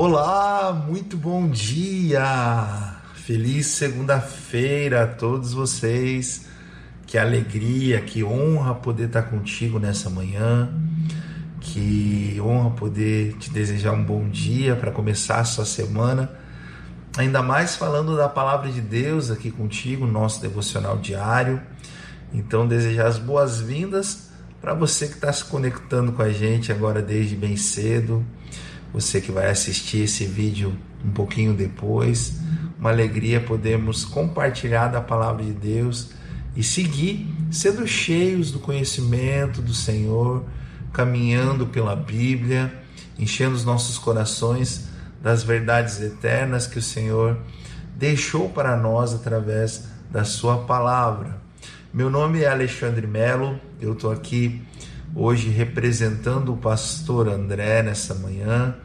Olá, muito bom dia! Feliz segunda-feira a todos vocês. Que alegria, que honra poder estar contigo nessa manhã. Que honra poder te desejar um bom dia para começar a sua semana. Ainda mais falando da palavra de Deus aqui contigo, nosso devocional diário. Então, desejar as boas-vindas para você que está se conectando com a gente agora desde bem cedo você que vai assistir esse vídeo um pouquinho depois. Uma alegria podermos compartilhar da palavra de Deus e seguir sendo cheios do conhecimento do Senhor, caminhando pela Bíblia, enchendo os nossos corações das verdades eternas que o Senhor deixou para nós através da sua palavra. Meu nome é Alexandre Melo, eu estou aqui hoje representando o pastor André nessa manhã.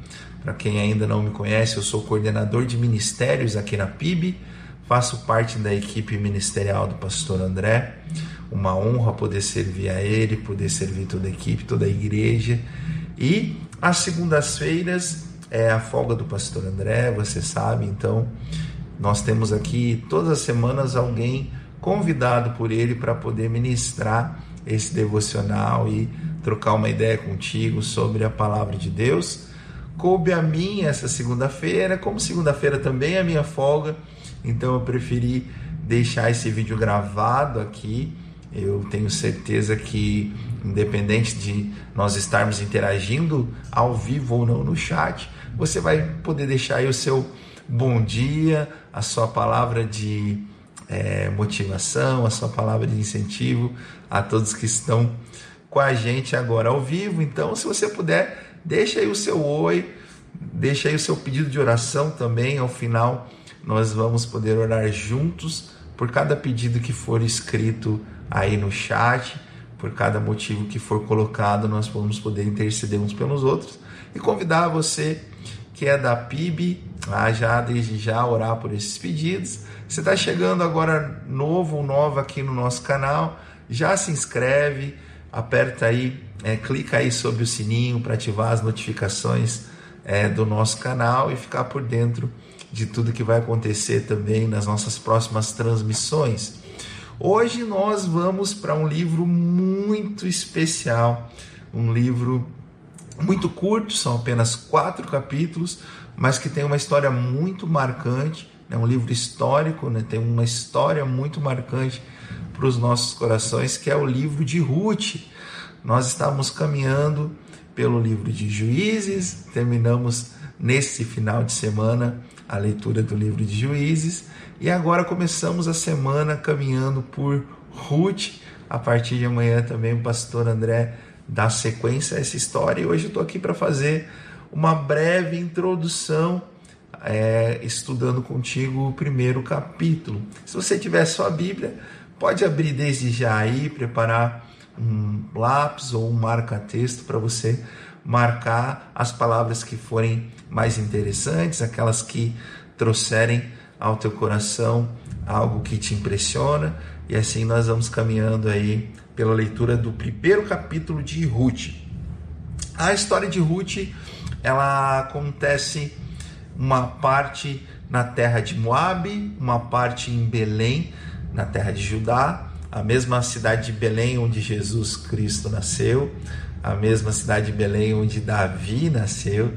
Para quem ainda não me conhece, eu sou coordenador de ministérios aqui na PIB, faço parte da equipe ministerial do pastor André. Uma honra poder servir a ele, poder servir toda a equipe, toda a igreja. E às segundas-feiras é a folga do pastor André, você sabe, então nós temos aqui todas as semanas alguém convidado por ele para poder ministrar esse devocional e trocar uma ideia contigo sobre a palavra de Deus. Coube a mim essa segunda-feira, como segunda-feira também é minha folga, então eu preferi deixar esse vídeo gravado aqui. Eu tenho certeza que, independente de nós estarmos interagindo ao vivo ou não no chat, você vai poder deixar aí o seu bom dia, a sua palavra de é, motivação, a sua palavra de incentivo a todos que estão com a gente agora ao vivo. Então, se você puder, deixa aí o seu oi, deixa aí o seu pedido de oração também. Ao final, nós vamos poder orar juntos por cada pedido que for escrito aí no chat, por cada motivo que for colocado, nós vamos poder interceder uns pelos outros e convidar você que é da PIB a já desde já orar por esses pedidos. Você está chegando agora novo ou nova aqui no nosso canal, já se inscreve, aperta aí, é, clica aí sobre o sininho para ativar as notificações é, do nosso canal e ficar por dentro de tudo que vai acontecer também nas nossas próximas transmissões. Hoje nós vamos para um livro muito especial, um livro muito curto, são apenas quatro capítulos, mas que tem uma história muito marcante. É um livro histórico, né? tem uma história muito marcante para os nossos corações, que é o livro de Ruth. Nós estávamos caminhando pelo livro de Juízes, terminamos nesse final de semana a leitura do livro de Juízes e agora começamos a semana caminhando por Ruth. A partir de amanhã também o pastor André dá sequência a essa história e hoje eu estou aqui para fazer uma breve introdução é, estudando contigo o primeiro capítulo. Se você tiver sua Bíblia, Pode abrir desde já aí, preparar um lápis ou um marca-texto para você marcar as palavras que forem mais interessantes, aquelas que trouxerem ao teu coração algo que te impressiona, e assim nós vamos caminhando aí pela leitura do primeiro capítulo de Ruth. A história de Ruth, ela acontece uma parte na terra de Moabe, uma parte em Belém, na terra de Judá, a mesma cidade de Belém onde Jesus Cristo nasceu, a mesma cidade de Belém onde Davi nasceu.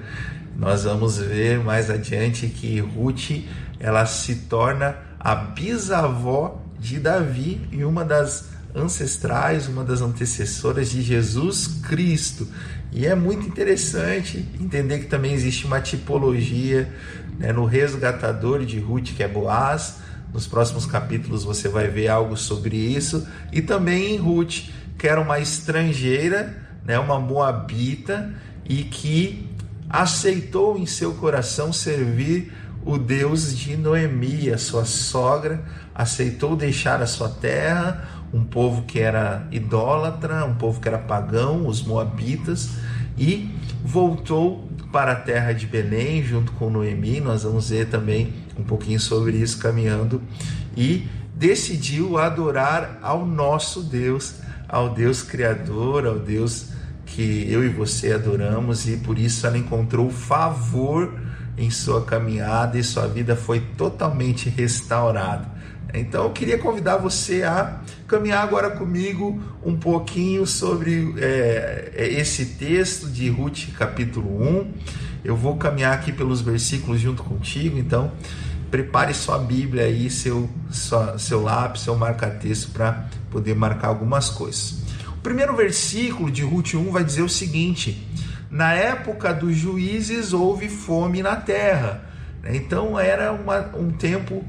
Nós vamos ver mais adiante que Ruth ela se torna a bisavó de Davi e uma das ancestrais, uma das antecessoras de Jesus Cristo. E é muito interessante entender que também existe uma tipologia né, no resgatador de Ruth, que é Boaz, nos próximos capítulos você vai ver algo sobre isso. E também em Ruth, que era uma estrangeira, né, uma moabita, e que aceitou em seu coração servir o Deus de Noemi, a sua sogra, aceitou deixar a sua terra, um povo que era idólatra, um povo que era pagão, os moabitas, e voltou para a terra de Belém junto com Noemi. Nós vamos ver também um pouquinho sobre isso caminhando e decidiu adorar ao nosso Deus, ao Deus criador, ao Deus que eu e você adoramos e por isso ela encontrou favor em sua caminhada e sua vida foi totalmente restaurada. Então eu queria convidar você a caminhar agora comigo um pouquinho sobre é, é esse texto de Ruth, capítulo 1. Eu vou caminhar aqui pelos versículos junto contigo, então prepare sua Bíblia aí, seu, sua, seu lápis, seu marca-texto para poder marcar algumas coisas. O primeiro versículo de Ruth 1 vai dizer o seguinte: Na época dos juízes houve fome na terra. Então era uma, um tempo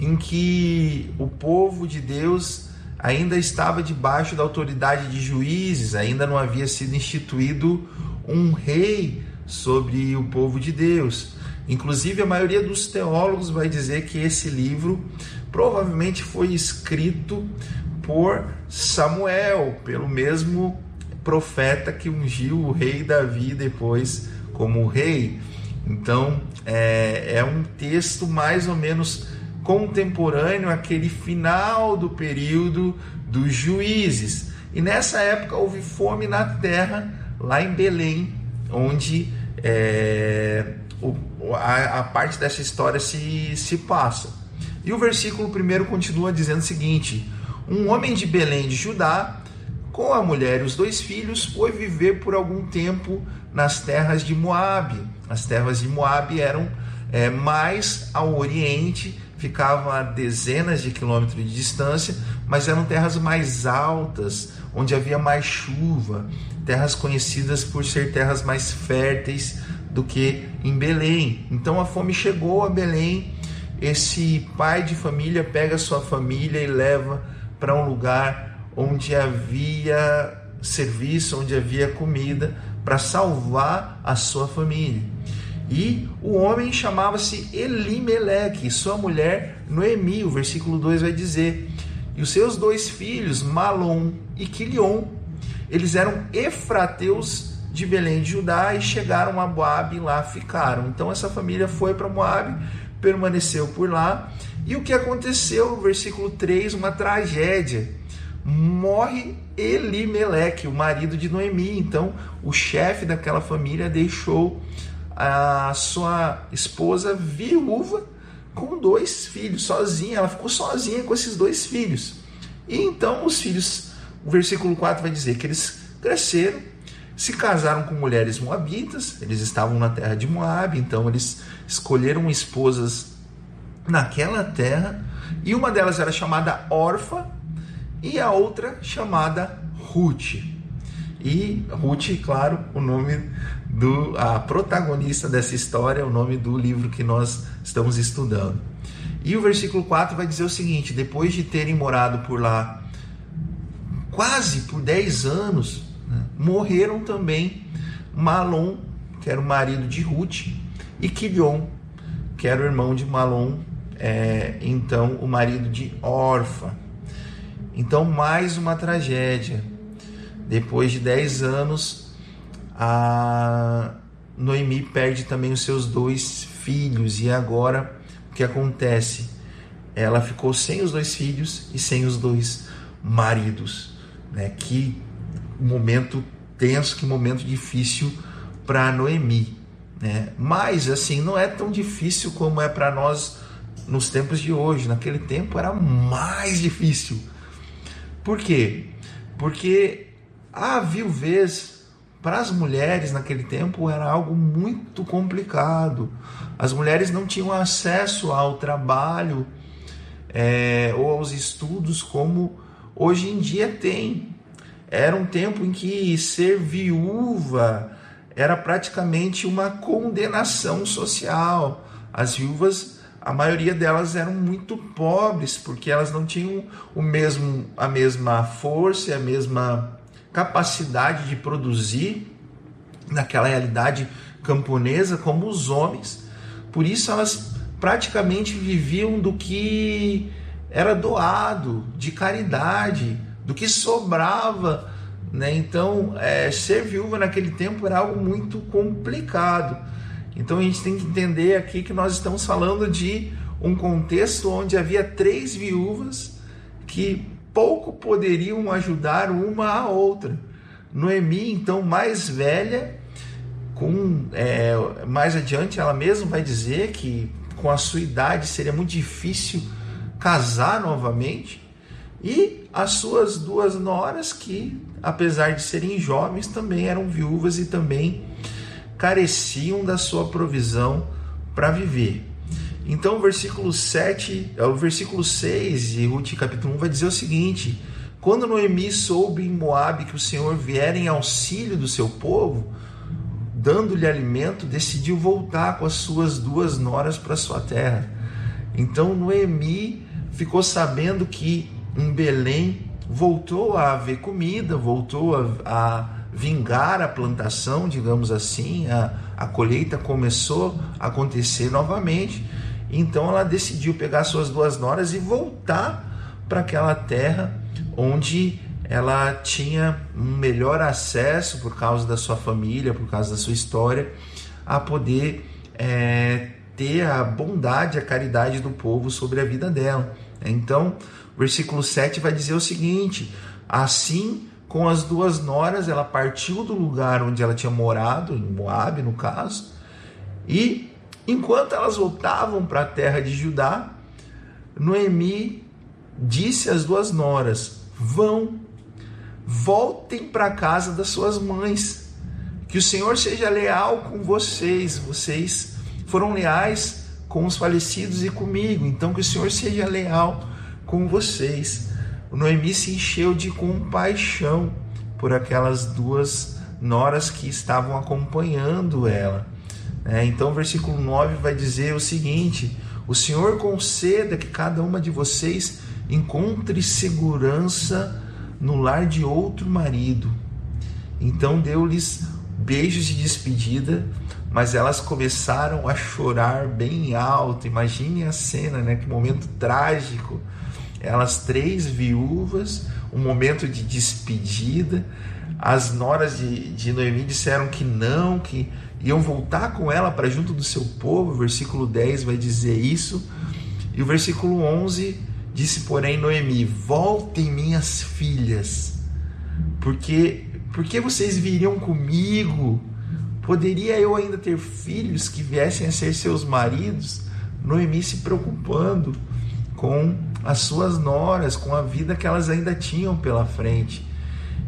em que o povo de Deus ainda estava debaixo da autoridade de juízes, ainda não havia sido instituído um rei sobre o povo de Deus. Inclusive, a maioria dos teólogos vai dizer que esse livro provavelmente foi escrito por Samuel, pelo mesmo profeta que ungiu o rei Davi depois como rei. Então, é, é um texto mais ou menos contemporâneo àquele final do período dos juízes. E nessa época houve fome na terra, lá em Belém, onde é, o, a, a, parte dessa história se, se passa. E o versículo primeiro continua dizendo o seguinte: Um homem de Belém de Judá, com a mulher e os dois filhos, foi viver por algum tempo nas terras de Moabe. As terras de Moabe eram é, mais ao oriente ficavam a dezenas de quilômetros de distância, mas eram terras mais altas, onde havia mais chuva, terras conhecidas por ser terras mais férteis do que em Belém. Então a fome chegou a Belém. Esse pai de família pega sua família e leva para um lugar onde havia serviço, onde havia comida, para salvar a sua família. E o homem chamava-se Elimeleque, sua mulher Noemi, o versículo 2 vai dizer. E os seus dois filhos, Malom e Quilion, eles eram efrateus de Belém de Judá e chegaram a Moab e lá ficaram. Então essa família foi para Moab, permaneceu por lá. E o que aconteceu versículo 3, uma tragédia. Morre Elimeleque, o marido de Noemi. Então o chefe daquela família deixou a sua esposa viúva com dois filhos, sozinha, ela ficou sozinha com esses dois filhos. E então os filhos, o versículo 4 vai dizer que eles cresceram, se casaram com mulheres moabitas, eles estavam na terra de Moab, então eles escolheram esposas naquela terra, e uma delas era chamada Orfa e a outra chamada Ruth. E Ruth, claro, o nome do a protagonista dessa história, o nome do livro que nós estamos estudando. E o versículo 4 vai dizer o seguinte: depois de terem morado por lá quase por 10 anos, né, morreram também Malom, que era o marido de Ruth, e Quilion, que era o irmão de Malom, é, então o marido de Orfa. Então, mais uma tragédia. Depois de 10 anos, a Noemi perde também os seus dois filhos e agora o que acontece? Ela ficou sem os dois filhos e sem os dois maridos, né? Que momento tenso, que momento difícil para Noemi, né? Mas assim, não é tão difícil como é para nós nos tempos de hoje. Naquele tempo era mais difícil. Por quê? Porque a viuvez para as mulheres naquele tempo era algo muito complicado. As mulheres não tinham acesso ao trabalho é, ou aos estudos como hoje em dia tem. Era um tempo em que ser viúva era praticamente uma condenação social. As viúvas, a maioria delas eram muito pobres porque elas não tinham o mesmo a mesma força, a mesma capacidade de produzir naquela realidade camponesa como os homens. Por isso elas praticamente viviam do que era doado, de caridade, do que sobrava. Né? Então, é, ser viúva naquele tempo era algo muito complicado. Então, a gente tem que entender aqui que nós estamos falando de um contexto onde havia três viúvas que pouco poderiam ajudar uma a outra. Noemi, então mais velha, com é, mais adiante ela mesma vai dizer que com a sua idade seria muito difícil casar novamente e as suas duas noras que apesar de serem jovens também eram viúvas e também careciam da sua provisão para viver. Então o versículo 7, é, o versículo 6 de Ruth capítulo 1 vai dizer o seguinte: Quando Noemi soube em Moabe que o Senhor viera em auxílio do seu povo, dando-lhe alimento, decidiu voltar com as suas duas noras para sua terra. Então Noemi ficou sabendo que em Belém voltou a haver comida, voltou a, a vingar a plantação, digamos assim, a, a colheita começou a acontecer novamente. Então ela decidiu pegar suas duas noras e voltar para aquela terra onde ela tinha um melhor acesso por causa da sua família, por causa da sua história, a poder é, ter a bondade, a caridade do povo sobre a vida dela. Então, versículo 7 vai dizer o seguinte: assim com as duas noras, ela partiu do lugar onde ela tinha morado, em Moab, no caso, e enquanto elas voltavam para a terra de Judá, Noemi disse às duas noras: Vão, voltem para a casa das suas mães. Que o Senhor seja leal com vocês. Vocês foram leais com os falecidos e comigo. Então que o Senhor seja leal com vocês. O Noemi se encheu de compaixão por aquelas duas noras que estavam acompanhando ela. É, então, o versículo 9 vai dizer o seguinte: O Senhor conceda que cada uma de vocês encontre segurança no lar de outro marido. Então deu-lhes beijos de despedida, mas elas começaram a chorar bem alto. Imagine a cena, né? Que momento trágico. Elas três viúvas, um momento de despedida. As noras de, de Noemi disseram que não, que iam voltar com ela para junto do seu povo. O versículo 10 vai dizer isso. E o versículo 11 Disse, porém, Noemi: Voltem, minhas filhas, porque porque vocês viriam comigo? Poderia eu ainda ter filhos que viessem a ser seus maridos? Noemi se preocupando com as suas noras, com a vida que elas ainda tinham pela frente.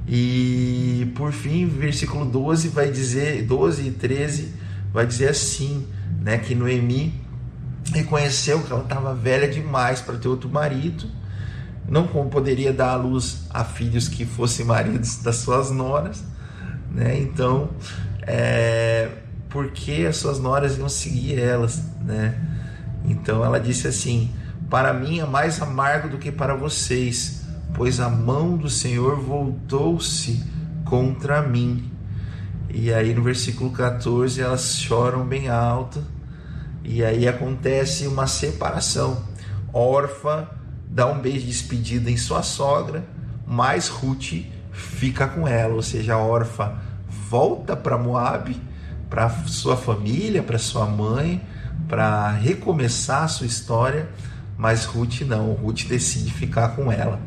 E por fim, versículo 12 vai dizer, 12 e 13 vai dizer assim, né, que Noemi reconheceu que ela estava velha demais para ter outro marido, não poderia dar à luz a filhos que fossem maridos das suas noras, né? Então, é, porque as suas noras iam seguir elas, né? Então ela disse assim: Para mim é mais amargo do que para vocês, pois a mão do Senhor voltou-se contra mim. E aí no versículo 14 elas choram bem alto e aí acontece uma separação. Orfa dá um beijo de despedida em sua sogra, mas Ruth fica com ela, ou seja, a Orfa volta para Moab, para sua família, para sua mãe, para recomeçar a sua história, mas Ruth não, Ruth decide ficar com ela.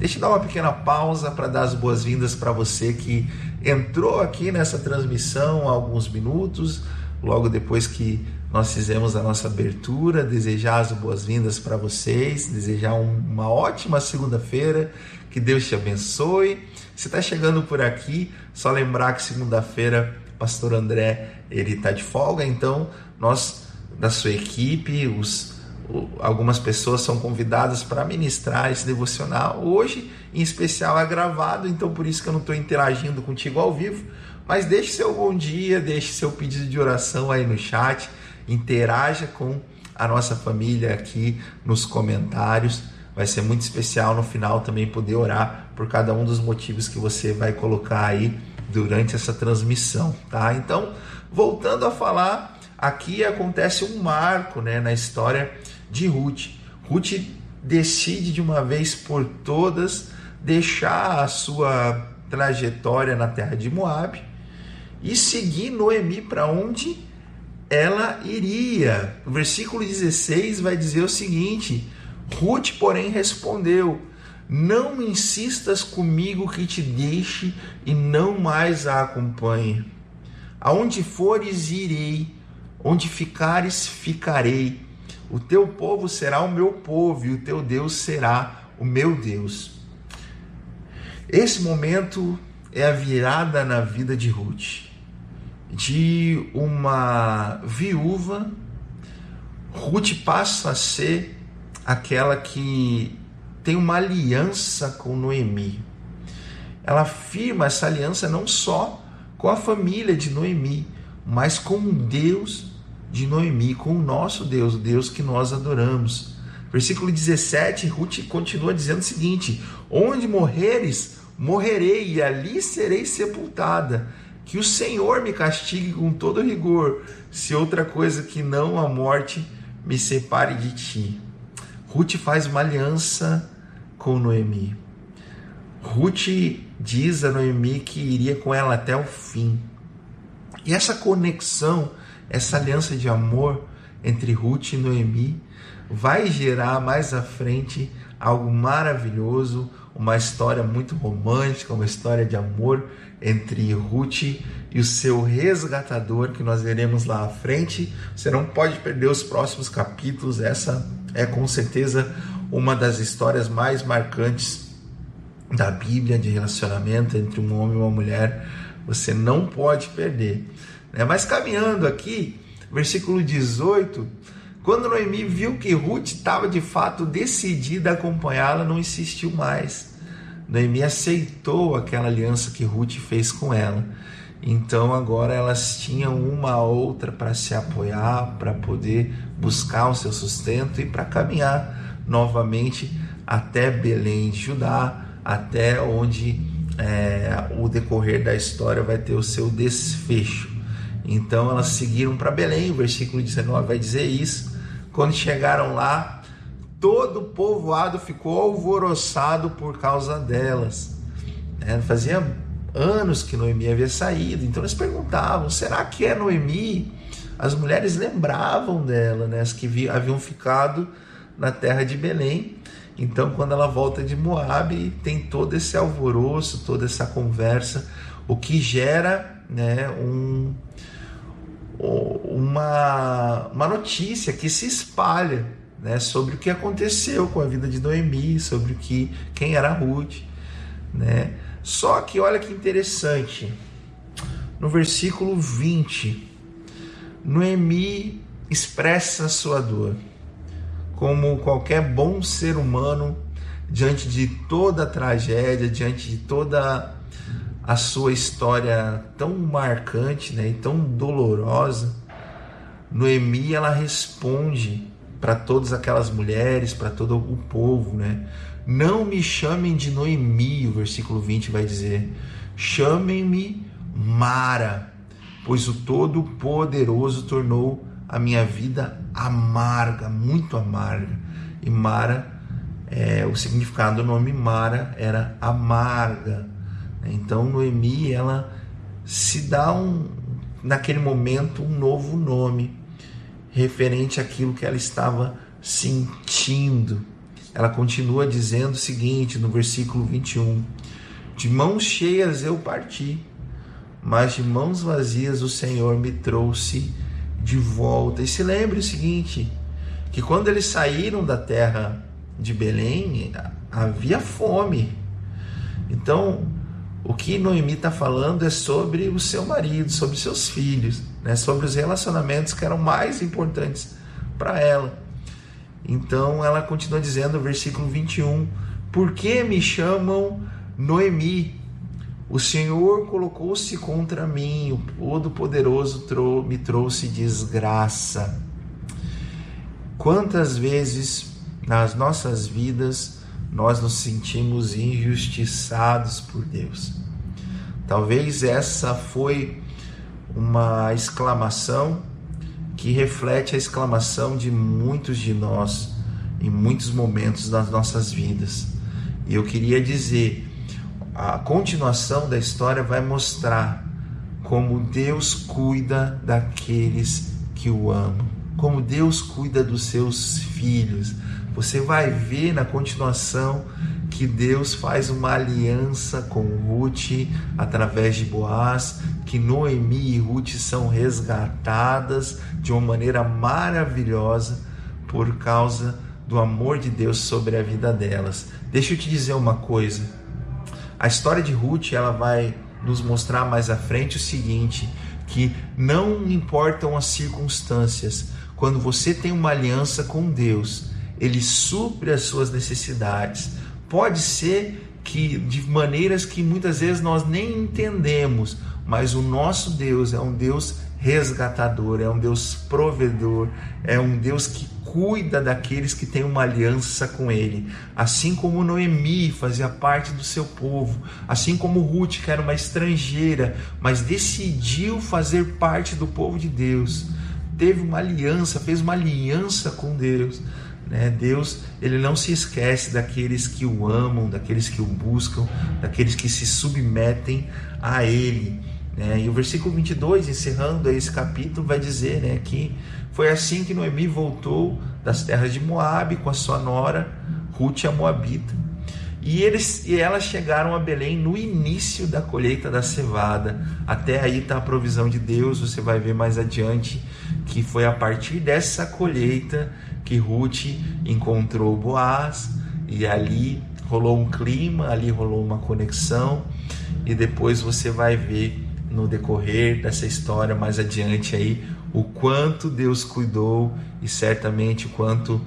Deixa eu dar uma pequena pausa para dar as boas-vindas para você que entrou aqui nessa transmissão há alguns minutos, logo depois que nós fizemos a nossa abertura, desejar as boas-vindas para vocês, desejar um, uma ótima segunda-feira, que Deus te abençoe. Se está chegando por aqui, só lembrar que segunda-feira, Pastor André ele está de folga, então nós da sua equipe, os algumas pessoas são convidadas para ministrar esse devocional. Hoje, em especial, é gravado, então por isso que eu não estou interagindo contigo ao vivo. Mas deixe seu bom dia, deixe seu pedido de oração aí no chat interaja com a nossa família aqui nos comentários. Vai ser muito especial no final também poder orar por cada um dos motivos que você vai colocar aí durante essa transmissão, tá? Então, voltando a falar, aqui acontece um marco, né, na história de Ruth. Ruth decide de uma vez por todas deixar a sua trajetória na terra de Moab e seguir Noemi para onde ela iria. O versículo 16 vai dizer o seguinte: Ruth, porém, respondeu: Não insistas comigo que te deixe e não mais a acompanhe. Aonde fores, irei, onde ficares, ficarei. O teu povo será o meu povo e o teu Deus será o meu Deus. Esse momento é a virada na vida de Ruth. De uma viúva, Ruth passa a ser aquela que tem uma aliança com Noemi. Ela firma essa aliança não só com a família de Noemi, mas com Deus de Noemi, com o nosso Deus, o Deus que nós adoramos. Versículo 17, Ruth continua dizendo o seguinte: Onde morreres, morrerei, e ali serei sepultada. Que o Senhor me castigue com todo rigor, se outra coisa que não a morte me separe de ti. Ruth faz uma aliança com Noemi. Ruth diz a Noemi que iria com ela até o fim. E essa conexão, essa aliança de amor entre Ruth e Noemi vai gerar mais à frente algo maravilhoso, uma história muito romântica, uma história de amor entre Ruth e o seu resgatador que nós veremos lá à frente. Você não pode perder os próximos capítulos, essa é com certeza uma das histórias mais marcantes da Bíblia de relacionamento entre um homem e uma mulher. Você não pode perder. Né? Mas caminhando aqui, versículo 18, quando Noemi viu que Ruth estava de fato decidida a acompanhá-la, não insistiu mais. Noemi aceitou aquela aliança que Ruth fez com ela. Então agora elas tinham uma a outra para se apoiar, para poder buscar o seu sustento e para caminhar novamente até Belém Judá, até onde é, o decorrer da história vai ter o seu desfecho. Então elas seguiram para Belém, o versículo 19 vai dizer isso. Quando chegaram lá, todo o povoado ficou alvoroçado por causa delas. É, fazia anos que Noemi havia saído, então eles perguntavam: será que é Noemi? As mulheres lembravam dela, né, as que haviam ficado na terra de Belém. Então, quando ela volta de Moab, tem todo esse alvoroço, toda essa conversa, o que gera né, um, uma, uma notícia que se espalha né, sobre o que aconteceu com a vida de Noemi, sobre o que, quem era Ruth. Né? Só que olha que interessante, no versículo 20, Noemi expressa sua dor, como qualquer bom ser humano, diante de toda a tragédia, diante de toda a sua história tão marcante né, e tão dolorosa, Noemi ela responde para todas aquelas mulheres, para todo o povo, né? Não me chamem de Noemi, o versículo 20 vai dizer. Chamem-me Mara, pois o Todo-Poderoso tornou a minha vida amarga, muito amarga. E Mara, é, o significado do nome Mara era amarga. Então Noemi, ela se dá um, naquele momento um novo nome referente àquilo que ela estava sentindo. Ela continua dizendo o seguinte no versículo 21: De mãos cheias eu parti, mas de mãos vazias o Senhor me trouxe de volta. E se lembre o seguinte: que quando eles saíram da terra de Belém, havia fome. Então, o que Noemi está falando é sobre o seu marido, sobre seus filhos, né? sobre os relacionamentos que eram mais importantes para ela. Então ela continua dizendo no versículo 21: Por que me chamam Noemi? O Senhor colocou-se contra mim, o Todo-Poderoso me trouxe desgraça. Quantas vezes nas nossas vidas nós nos sentimos injustiçados por Deus? Talvez essa foi uma exclamação que reflete a exclamação de muitos de nós em muitos momentos das nossas vidas. E eu queria dizer, a continuação da história vai mostrar como Deus cuida daqueles que o amam, como Deus cuida dos seus filhos. Você vai ver na continuação que Deus faz uma aliança com Ruth através de Boaz, que Noemi e Ruth são resgatadas de uma maneira maravilhosa por causa do amor de Deus sobre a vida delas. Deixa eu te dizer uma coisa. A história de Ruth, ela vai nos mostrar mais à frente o seguinte, que não importam as circunstâncias, quando você tem uma aliança com Deus, ele supre as suas necessidades. Pode ser que de maneiras que muitas vezes nós nem entendemos, mas o nosso Deus é um Deus resgatador, é um Deus provedor, é um Deus que cuida daqueles que têm uma aliança com ele. Assim como Noemi fazia parte do seu povo, assim como Ruth, que era uma estrangeira, mas decidiu fazer parte do povo de Deus, teve uma aliança, fez uma aliança com Deus. Né? Deus, ele não se esquece daqueles que o amam, daqueles que o buscam, daqueles que se submetem a ele. Né? E o versículo 22, encerrando esse capítulo, vai dizer né, que foi assim que Noemi voltou das terras de Moabe com a sua nora, Ruth a Moabita. E, eles, e elas chegaram a Belém no início da colheita da cevada. Até aí está a provisão de Deus. Você vai ver mais adiante que foi a partir dessa colheita que Ruth encontrou Boaz e ali rolou um clima, ali rolou uma conexão. E depois você vai ver no decorrer dessa história mais adiante aí o quanto Deus cuidou e certamente o quanto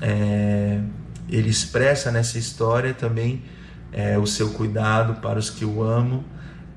é, ele expressa nessa história também é, o seu cuidado para os que o amam.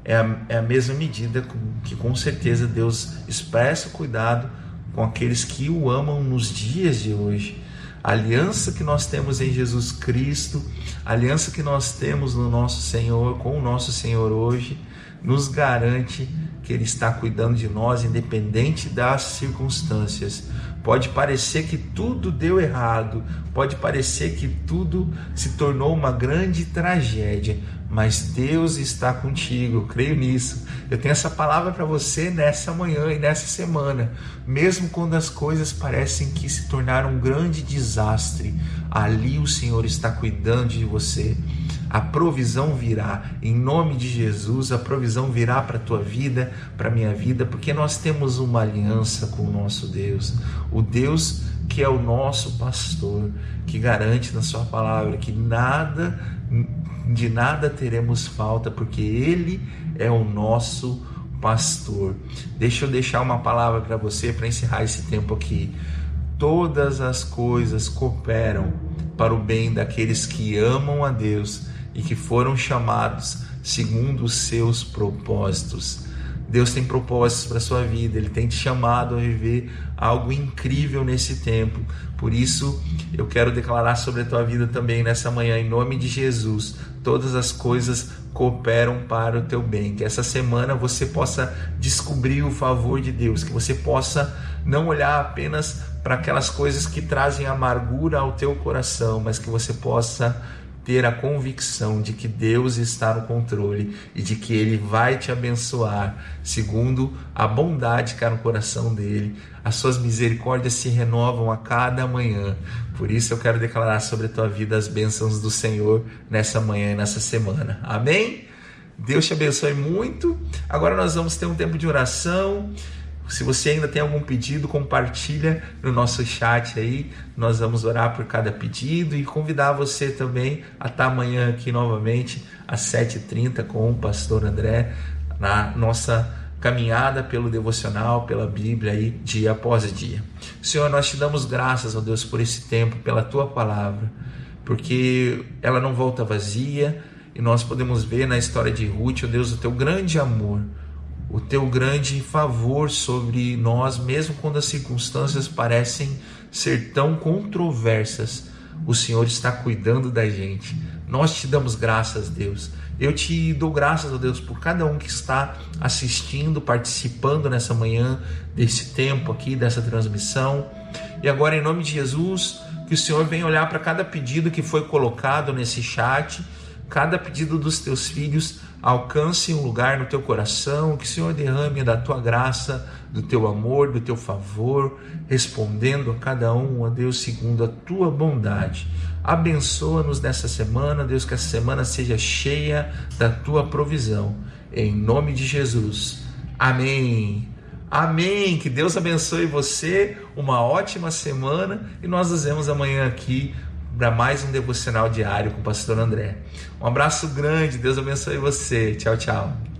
É a, é a mesma medida que com certeza Deus expressa o cuidado com aqueles que o amam nos dias de hoje. A aliança que nós temos em Jesus Cristo, a aliança que nós temos no nosso Senhor, com o nosso Senhor hoje, nos garante que Ele está cuidando de nós, independente das circunstâncias. Pode parecer que tudo deu errado, pode parecer que tudo se tornou uma grande tragédia, mas Deus está contigo, eu creio nisso. Eu tenho essa palavra para você nessa manhã e nessa semana. Mesmo quando as coisas parecem que se tornaram um grande desastre, ali o Senhor está cuidando de você. A provisão virá, em nome de Jesus, a provisão virá para a tua vida, para a minha vida, porque nós temos uma aliança com o nosso Deus, o Deus que é o nosso pastor, que garante na Sua palavra que nada de nada teremos falta, porque Ele é o nosso pastor. Deixa eu deixar uma palavra para você para encerrar esse tempo aqui. Todas as coisas cooperam para o bem daqueles que amam a Deus e que foram chamados segundo os seus propósitos. Deus tem propósitos para a sua vida, Ele tem te chamado a viver algo incrível nesse tempo. Por isso, eu quero declarar sobre a tua vida também nessa manhã, em nome de Jesus. Todas as coisas cooperam para o teu bem. Que essa semana você possa descobrir o favor de Deus, que você possa não olhar apenas para aquelas coisas que trazem amargura ao teu coração, mas que você possa ter a convicção de que Deus está no controle e de que Ele vai te abençoar segundo a bondade que há no coração dele. As suas misericórdias se renovam a cada manhã. Por isso eu quero declarar sobre a tua vida as bênçãos do Senhor nessa manhã e nessa semana. Amém? Deus te abençoe muito. Agora nós vamos ter um tempo de oração. Se você ainda tem algum pedido, compartilha no nosso chat aí. Nós vamos orar por cada pedido e convidar você também a estar amanhã aqui novamente às 7h30 com o pastor André na nossa caminhada pelo devocional, pela Bíblia aí, dia após dia. Senhor, nós te damos graças, ó Deus, por esse tempo, pela tua palavra, porque ela não volta vazia e nós podemos ver na história de Ruth, ó Deus, o teu grande amor o teu grande favor sobre nós, mesmo quando as circunstâncias parecem ser tão controversas. O Senhor está cuidando da gente. Nós te damos graças, Deus. Eu te dou graças a Deus por cada um que está assistindo, participando nessa manhã desse tempo aqui, dessa transmissão. E agora, em nome de Jesus, que o Senhor venha olhar para cada pedido que foi colocado nesse chat, cada pedido dos teus filhos alcance um lugar no teu coração, que o Senhor derrame da tua graça, do teu amor, do teu favor, respondendo a cada um, a Deus, segundo a tua bondade. Abençoa-nos nessa semana, Deus, que essa semana seja cheia da tua provisão. Em nome de Jesus. Amém. Amém. Que Deus abençoe você. Uma ótima semana e nós nos vemos amanhã aqui para mais um devocional diário com o pastor André. Um abraço grande. Deus abençoe você. Tchau, tchau.